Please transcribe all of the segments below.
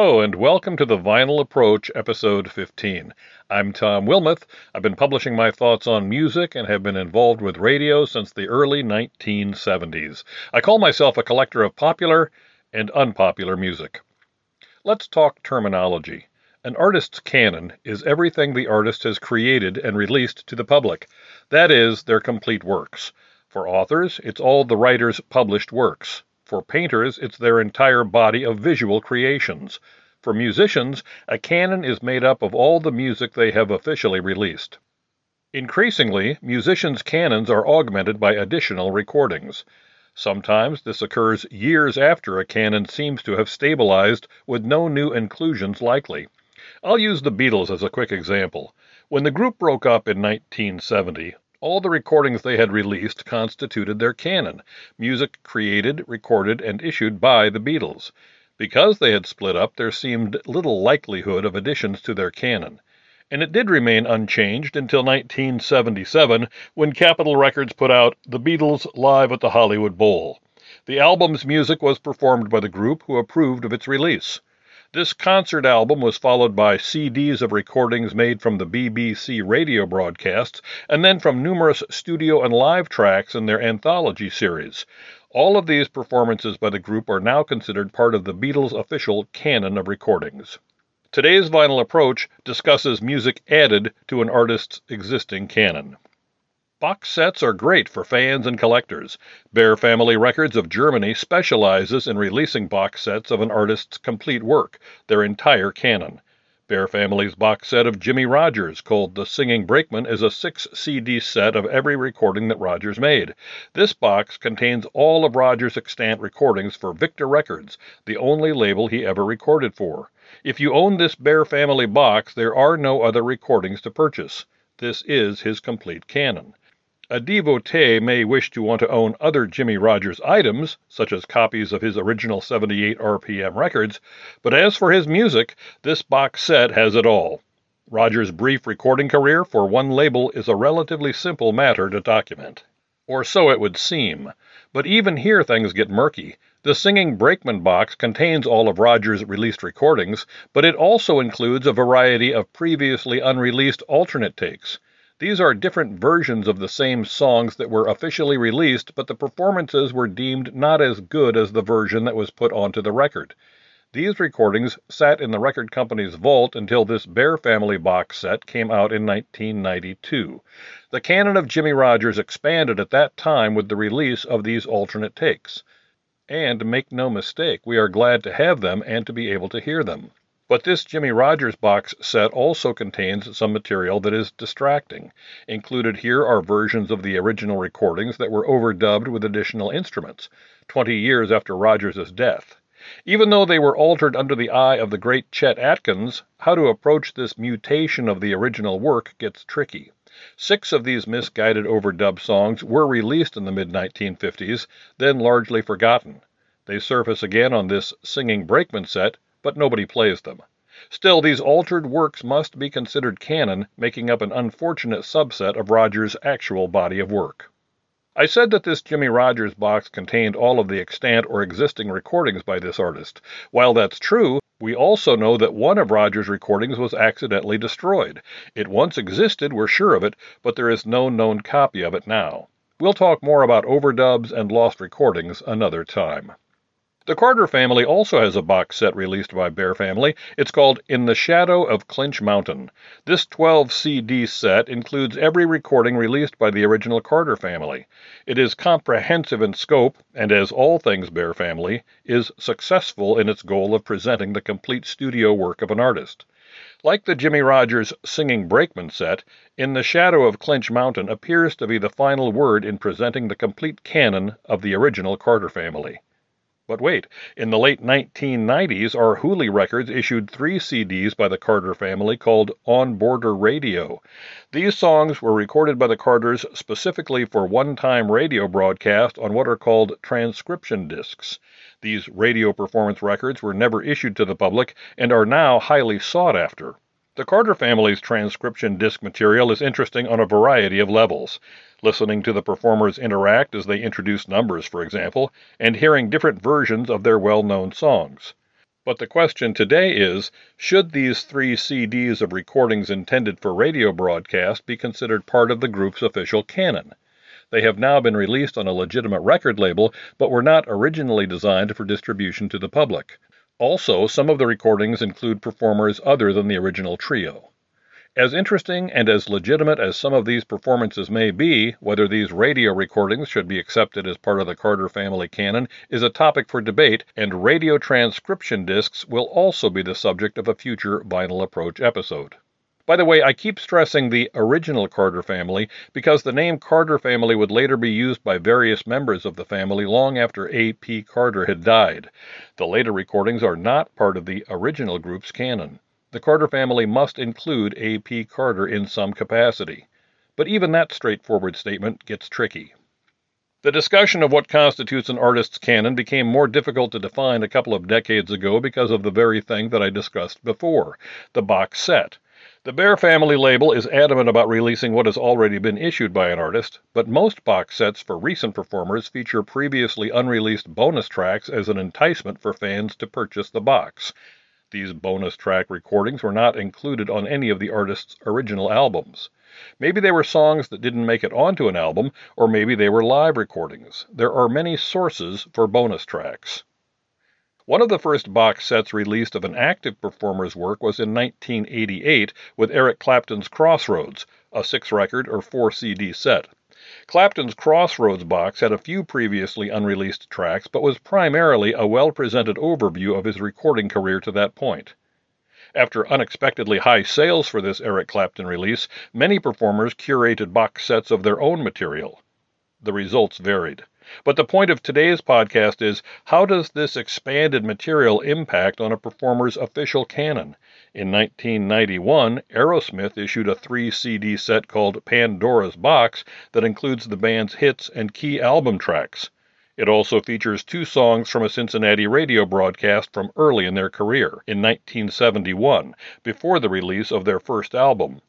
Hello, and welcome to the Vinyl Approach, episode 15. I'm Tom Wilmeth. I've been publishing my thoughts on music and have been involved with radio since the early 1970s. I call myself a collector of popular and unpopular music. Let's talk terminology. An artist's canon is everything the artist has created and released to the public, that is, their complete works. For authors, it's all the writer's published works. For painters, it's their entire body of visual creations. For musicians, a canon is made up of all the music they have officially released. Increasingly, musicians' canons are augmented by additional recordings. Sometimes this occurs years after a canon seems to have stabilized with no new inclusions likely. I'll use the Beatles as a quick example. When the group broke up in 1970, all the recordings they had released constituted their canon, music created, recorded, and issued by the Beatles. Because they had split up, there seemed little likelihood of additions to their canon. And it did remain unchanged until 1977, when Capitol Records put out The Beatles Live at the Hollywood Bowl. The album's music was performed by the group, who approved of its release. This concert album was followed by CDs of recordings made from the BBC radio broadcasts and then from numerous studio and live tracks in their anthology series. All of these performances by the group are now considered part of the Beatles' official canon of recordings. Today's vinyl approach discusses music added to an artist's existing canon. Box sets are great for fans and collectors. Bear Family Records of Germany specializes in releasing box sets of an artist's complete work, their entire canon. Bear Family's box set of Jimmie Rodgers, called The Singing Brakeman, is a six CD set of every recording that Rodgers made. This box contains all of Rodgers' extant recordings for Victor Records, the only label he ever recorded for. If you own this Bear Family box, there are no other recordings to purchase. This is his complete canon. A devotee may wish to want to own other Jimmie Rodgers items, such as copies of his original 78 RPM records, but as for his music, this box set has it all. Rodgers' brief recording career for one label is a relatively simple matter to document. Or so it would seem. But even here things get murky. The Singing Brakeman box contains all of Rodgers' released recordings, but it also includes a variety of previously unreleased alternate takes. These are different versions of the same songs that were officially released, but the performances were deemed not as good as the version that was put onto the record. These recordings sat in the record company's vault until this Bear Family box set came out in 1992. The canon of Jimmie Rodgers expanded at that time with the release of these alternate takes. And make no mistake, we are glad to have them and to be able to hear them. But this Jimmie Rodgers box set also contains some material that is distracting. Included here are versions of the original recordings that were overdubbed with additional instruments, 20 years after Rodgers' death. Even though they were altered under the eye of the great Chet Atkins, how to approach this mutation of the original work gets tricky. Six of these misguided overdub songs were released in the mid 1950s, then largely forgotten. They surface again on this Singing Brakeman set, but nobody plays them. Still, these altered works must be considered canon, making up an unfortunate subset of Rodgers' actual body of work. I said that this Jimmie Rodgers box contained all of the extant or existing recordings by this artist. While that's true, we also know that one of Rodgers' recordings was accidentally destroyed. It once existed, we're sure of it, but there is no known copy of it now. We'll talk more about overdubs and lost recordings another time. The Carter family also has a box set released by Bear Family. It's called In the Shadow of Clinch Mountain. This 12 CD set includes every recording released by the original Carter family. It is comprehensive in scope, and as all things Bear Family, is successful in its goal of presenting the complete studio work of an artist. Like the Jimmie Rodgers Singing Brakeman set, In the Shadow of Clinch Mountain appears to be the final word in presenting the complete canon of the original Carter family. But wait, in the late 1990s, Arhoolie Records issued three CDs by the Carter family called On Border Radio. These songs were recorded by the Carters specifically for one time radio broadcast on what are called transcription discs. These radio performance records were never issued to the public and are now highly sought after. The Carter family's transcription disc material is interesting on a variety of levels. Listening to the performers interact as they introduce numbers, for example, and hearing different versions of their well known songs. But the question today is should these three CDs of recordings intended for radio broadcast be considered part of the group's official canon? They have now been released on a legitimate record label, but were not originally designed for distribution to the public. Also, some of the recordings include performers other than the original trio. As interesting and as legitimate as some of these performances may be, whether these radio recordings should be accepted as part of the Carter family canon is a topic for debate, and radio transcription discs will also be the subject of a future Vinyl Approach episode. By the way, I keep stressing the original Carter family because the name Carter family would later be used by various members of the family long after A.P. Carter had died. The later recordings are not part of the original group's canon. The Carter family must include A.P. Carter in some capacity. But even that straightforward statement gets tricky. The discussion of what constitutes an artist's canon became more difficult to define a couple of decades ago because of the very thing that I discussed before the box set. The Bear Family label is adamant about releasing what has already been issued by an artist, but most box sets for recent performers feature previously unreleased bonus tracks as an enticement for fans to purchase the box. These bonus track recordings were not included on any of the artist's original albums. Maybe they were songs that didn't make it onto an album, or maybe they were live recordings. There are many sources for bonus tracks. One of the first box sets released of an active performer's work was in 1988 with Eric Clapton's Crossroads, a six record or four CD set. Clapton's Crossroads box had a few previously unreleased tracks, but was primarily a well presented overview of his recording career to that point. After unexpectedly high sales for this Eric Clapton release, many performers curated box sets of their own material. The results varied. But the point of today's podcast is how does this expanded material impact on a performer's official canon? In 1991, Aerosmith issued a three CD set called Pandora's Box that includes the band's hits and key album tracks. It also features two songs from a Cincinnati radio broadcast from early in their career, in 1971, before the release of their first album.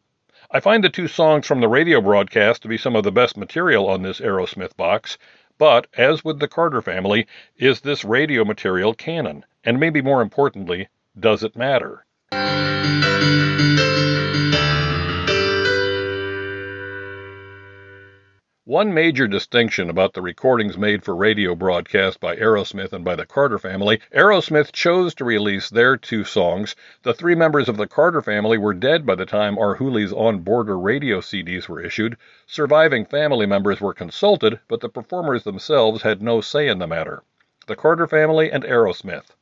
I find the two songs from the radio broadcast to be some of the best material on this Aerosmith box. But, as with the Carter family, is this radio material canon? And maybe more importantly, does it matter? One major distinction about the recordings made for radio broadcast by Aerosmith and by the Carter family, Aerosmith chose to release their two songs. The three members of the Carter family were dead by the time. Arhoolie's On Border radio CDs were issued. Surviving family members were consulted, but the performers themselves had no say in the matter. The Carter family and Aerosmith.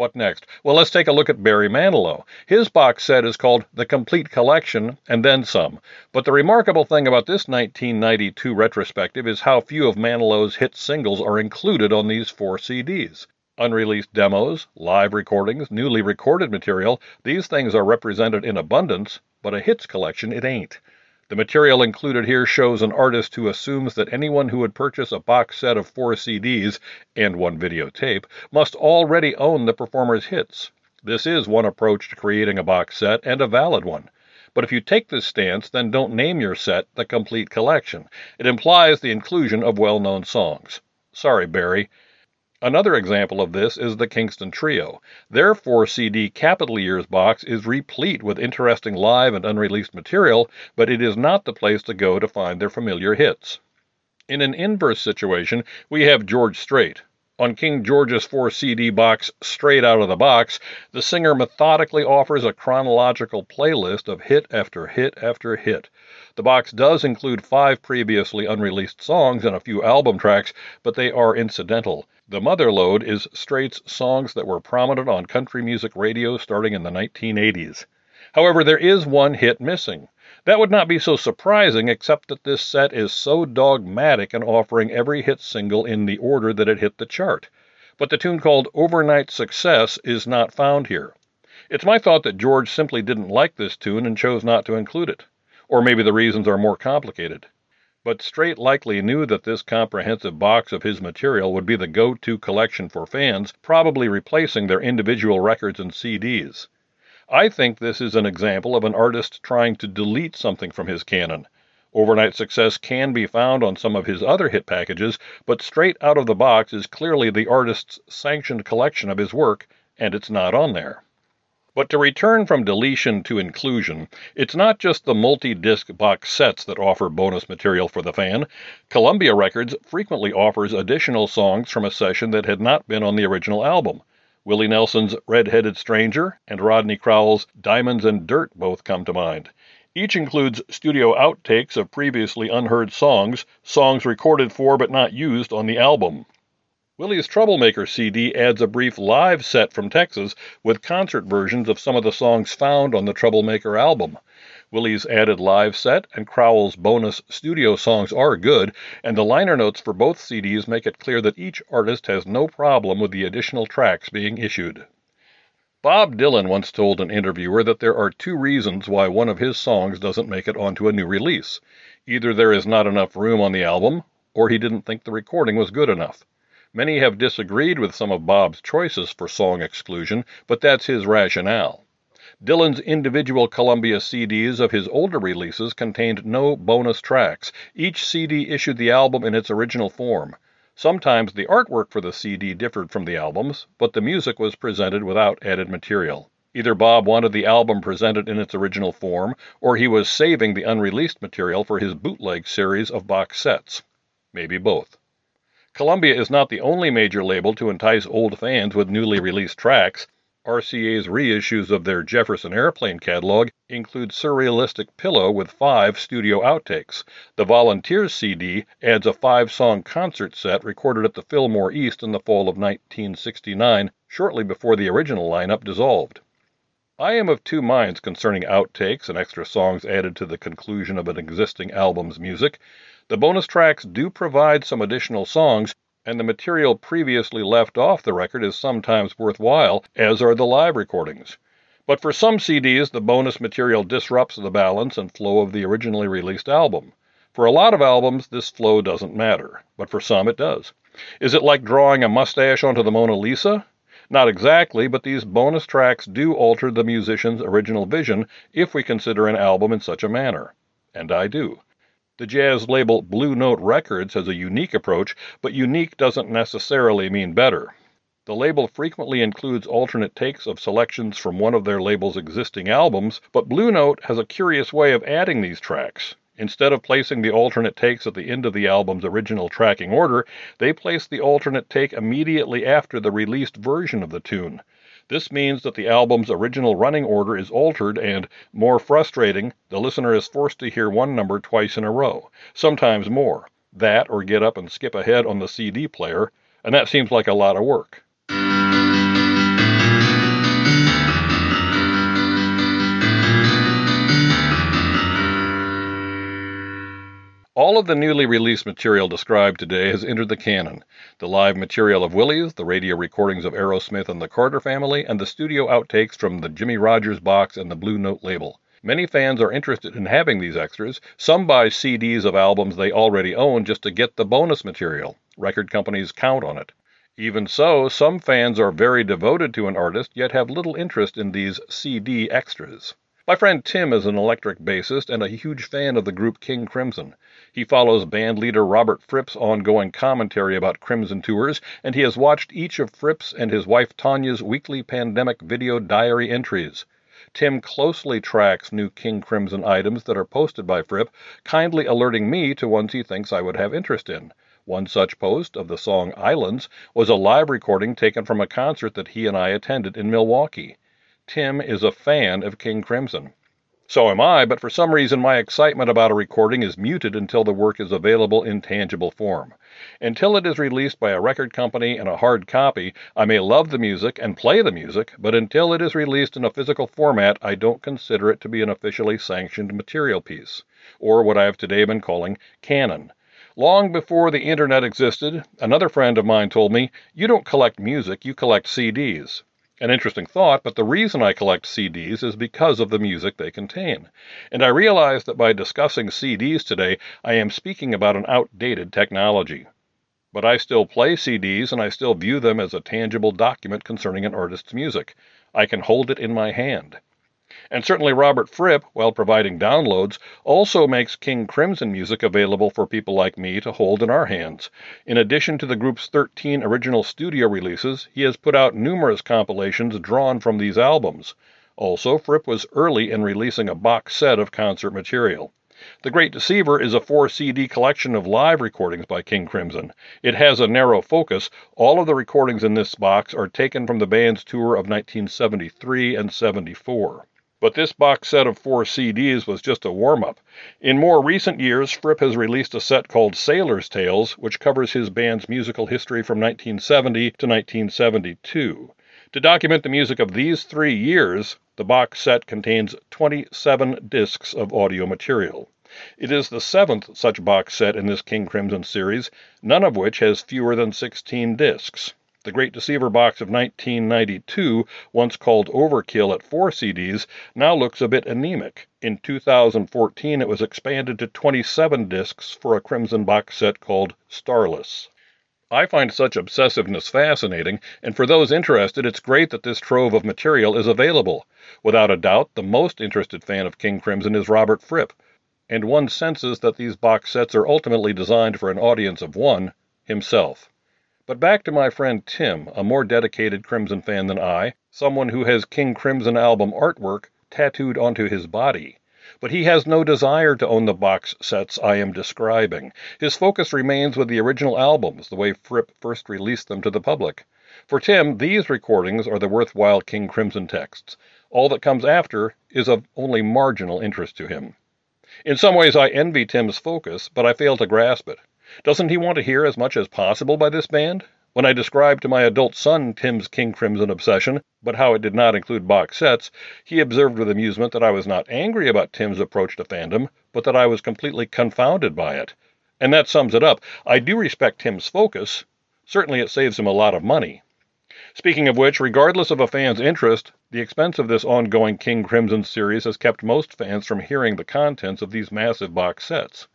What next? Well, let's take a look at Barry Manilow. His box set is called The Complete Collection and then some. But the remarkable thing about this 1992 retrospective is how few of Manilow's hit singles are included on these four CDs. Unreleased demos, live recordings, newly recorded material, these things are represented in abundance, but a hits collection it ain't. The material included here shows an artist who assumes that anyone who would purchase a box set of four CDs and one videotape must already own the performer's hits. This is one approach to creating a box set and a valid one. But if you take this stance, then don't name your set the complete collection. It implies the inclusion of well known songs. Sorry, Barry. Another example of this is the Kingston Trio. Their 4 CD Capitol Years box is replete with interesting live and unreleased material, but it is not the place to go to find their familiar hits. In an inverse situation, we have George Strait. On King George's 4 CD box, Strait Out of the Box, the singer methodically offers a chronological playlist of hit after hit after hit. The box does include five previously unreleased songs and a few album tracks, but they are incidental. The mother lode is Strait's songs that were prominent on country music radio starting in the 1980s. However, there is one hit missing. That would not be so surprising, except that this set is so dogmatic in offering every hit single in the order that it hit the chart. But the tune called Overnight Success is not found here. It's my thought that George simply didn't like this tune and chose not to include it. Or maybe the reasons are more complicated. But Strait likely knew that this comprehensive box of his material would be the go to collection for fans, probably replacing their individual records and CDs. I think this is an example of an artist trying to delete something from his canon. Overnight Success can be found on some of his other hit packages, but Strait Out of the Box is clearly the artist's sanctioned collection of his work, and it's not on there. But to return from deletion to inclusion, it's not just the multi disc box sets that offer bonus material for the fan. Columbia Records frequently offers additional songs from a session that had not been on the original album. Willie Nelson's Red Headed Stranger and Rodney Crowell's Diamonds and Dirt both come to mind. Each includes studio outtakes of previously unheard songs, songs recorded for but not used on the album. Willie's Troublemaker CD adds a brief live set from Texas with concert versions of some of the songs found on the Troublemaker album. Willie's added live set and Crowell's bonus studio songs are good, and the liner notes for both CDs make it clear that each artist has no problem with the additional tracks being issued. Bob Dylan once told an interviewer that there are two reasons why one of his songs doesn't make it onto a new release. Either there is not enough room on the album, or he didn't think the recording was good enough. Many have disagreed with some of Bob's choices for song exclusion, but that's his rationale. Dylan's individual Columbia CDs of his older releases contained no bonus tracks. Each CD issued the album in its original form. Sometimes the artwork for the CD differed from the albums, but the music was presented without added material. Either Bob wanted the album presented in its original form, or he was saving the unreleased material for his bootleg series of box sets. Maybe both. Columbia is not the only major label to entice old fans with newly released tracks. RCA's reissues of their Jefferson Airplane catalog include Surrealistic Pillow with five studio outtakes. The Volunteers CD adds a five song concert set recorded at the Fillmore East in the fall of 1969, shortly before the original lineup dissolved. I am of two minds concerning outtakes and extra songs added to the conclusion of an existing album's music. The bonus tracks do provide some additional songs, and the material previously left off the record is sometimes worthwhile, as are the live recordings. But for some CDs, the bonus material disrupts the balance and flow of the originally released album. For a lot of albums, this flow doesn't matter, but for some it does. Is it like drawing a mustache onto the Mona Lisa? Not exactly, but these bonus tracks do alter the musician's original vision if we consider an album in such a manner. And I do. The jazz label Blue Note Records has a unique approach, but unique doesn't necessarily mean better. The label frequently includes alternate takes of selections from one of their label's existing albums, but Blue Note has a curious way of adding these tracks. Instead of placing the alternate takes at the end of the album's original tracking order, they place the alternate take immediately after the released version of the tune. This means that the album's original running order is altered, and, more frustrating, the listener is forced to hear one number twice in a row, sometimes more. That, or get up and skip ahead on the CD player, and that seems like a lot of work. All of the newly released material described today has entered the canon. The live material of Willie's, the radio recordings of Aerosmith and the Carter family, and the studio outtakes from the Jimmie Rodgers box and the Blue Note label. Many fans are interested in having these extras. Some buy CDs of albums they already own just to get the bonus material. Record companies count on it. Even so, some fans are very devoted to an artist yet have little interest in these CD extras. My friend Tim is an electric bassist and a huge fan of the group King Crimson. He follows band leader Robert Fripp's ongoing commentary about Crimson tours, and he has watched each of Fripp's and his wife Toyah's weekly pandemic video diary entries. Tim closely tracks new King Crimson items that are posted by Fripp, kindly alerting me to ones he thinks I would have interest in. One such post of the song Islands was a live recording taken from a concert that he and I attended in Milwaukee. Tim is a fan of King Crimson. So am I, but for some reason my excitement about a recording is muted until the work is available in tangible form. Until it is released by a record company in a hard copy, I may love the music and play the music, but until it is released in a physical format, I don't consider it to be an officially sanctioned material piece, or what I have today been calling canon. Long before the internet existed, another friend of mine told me, You don't collect music, you collect CDs. An interesting thought, but the reason I collect CDs is because of the music they contain. And I realize that by discussing CDs today, I am speaking about an outdated technology. But I still play CDs and I still view them as a tangible document concerning an artist's music. I can hold it in my hand. And certainly Robert Fripp, while providing downloads, also makes King Crimson music available for people like me to hold in our hands. In addition to the group's 13 original studio releases, he has put out numerous compilations drawn from these albums. Also, Fripp was early in releasing a box set of concert material. The Great Deceiver is a four CD collection of live recordings by King Crimson. It has a narrow focus. All of the recordings in this box are taken from the band's tour of 1973 and 74. But this box set of four CDs was just a warm up. In more recent years, Fripp has released a set called Sailor's Tales, which covers his band's musical history from 1970 to 1972. To document the music of these three years, the box set contains 27 discs of audio material. It is the seventh such box set in this King Crimson series, none of which has fewer than 16 discs. The Great Deceiver box of 1992, once called Overkill at four CDs, now looks a bit anemic. In 2014, it was expanded to 27 discs for a Crimson box set called Starless. I find such obsessiveness fascinating, and for those interested, it's great that this trove of material is available. Without a doubt, the most interested fan of King Crimson is Robert Fripp, and one senses that these box sets are ultimately designed for an audience of one himself. But back to my friend Tim, a more dedicated Crimson fan than I, someone who has King Crimson album artwork tattooed onto his body. But he has no desire to own the box sets I am describing. His focus remains with the original albums, the way Fripp first released them to the public. For Tim, these recordings are the worthwhile King Crimson texts. All that comes after is of only marginal interest to him. In some ways, I envy Tim's focus, but I fail to grasp it. Doesn't he want to hear as much as possible by this band? When I described to my adult son Tim's King Crimson obsession, but how it did not include box sets, he observed with amusement that I was not angry about Tim's approach to fandom, but that I was completely confounded by it. And that sums it up. I do respect Tim's focus. Certainly it saves him a lot of money. Speaking of which, regardless of a fan's interest, the expense of this ongoing King Crimson series has kept most fans from hearing the contents of these massive box sets.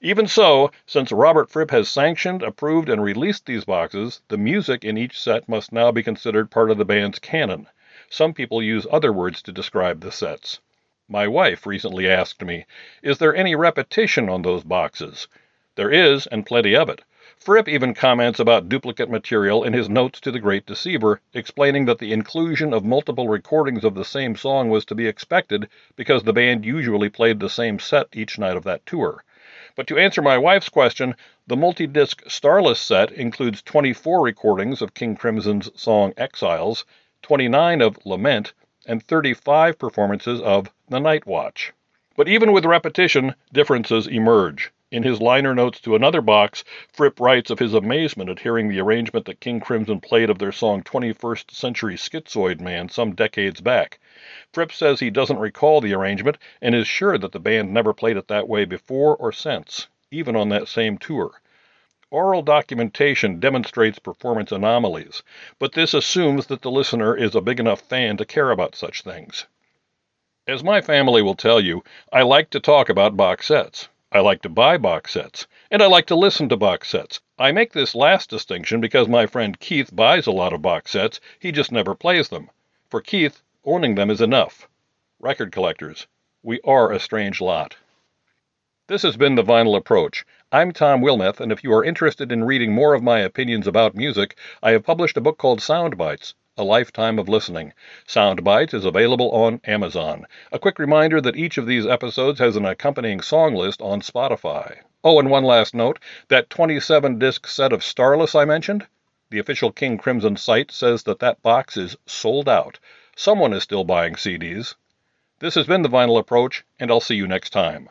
Even so, since Robert Fripp has sanctioned, approved, and released these boxes, the music in each set must now be considered part of the band's canon. Some people use other words to describe the sets. My wife recently asked me, Is there any repetition on those boxes? There is, and plenty of it. Fripp even comments about duplicate material in his notes to The Great Deceiver, explaining that the inclusion of multiple recordings of the same song was to be expected because the band usually played the same set each night of that tour. But to answer my wife's question, the multi disc Starless set includes 24 recordings of King Crimson's song Exiles, 29 of Lament, and 35 performances of The Night Watch. But even with repetition, differences emerge. In his liner notes to another box, Fripp writes of his amazement at hearing the arrangement that King Crimson played of their song 21st Century Schizoid Man some decades back. Fripp says he doesn't recall the arrangement and is sure that the band never played it that way before or since, even on that same tour. Oral documentation demonstrates performance anomalies, but this assumes that the listener is a big enough fan to care about such things. As my family will tell you, I like to talk about box sets. I like to buy box sets, and I like to listen to box sets. I make this last distinction because my friend Keith buys a lot of box sets, he just never plays them. For Keith, owning them is enough. Record collectors, we are a strange lot. This has been The Vinyl Approach. I'm Tom Wilmeth, and if you are interested in reading more of my opinions about music, I have published a book called Sound Bites a lifetime of listening. Sound Bites is available on Amazon. A quick reminder that each of these episodes has an accompanying song list on Spotify. Oh, and one last note that 27 disc set of Starless I mentioned? The official King Crimson site says that that box is sold out. Someone is still buying CDs. This has been the Vinyl Approach, and I'll see you next time.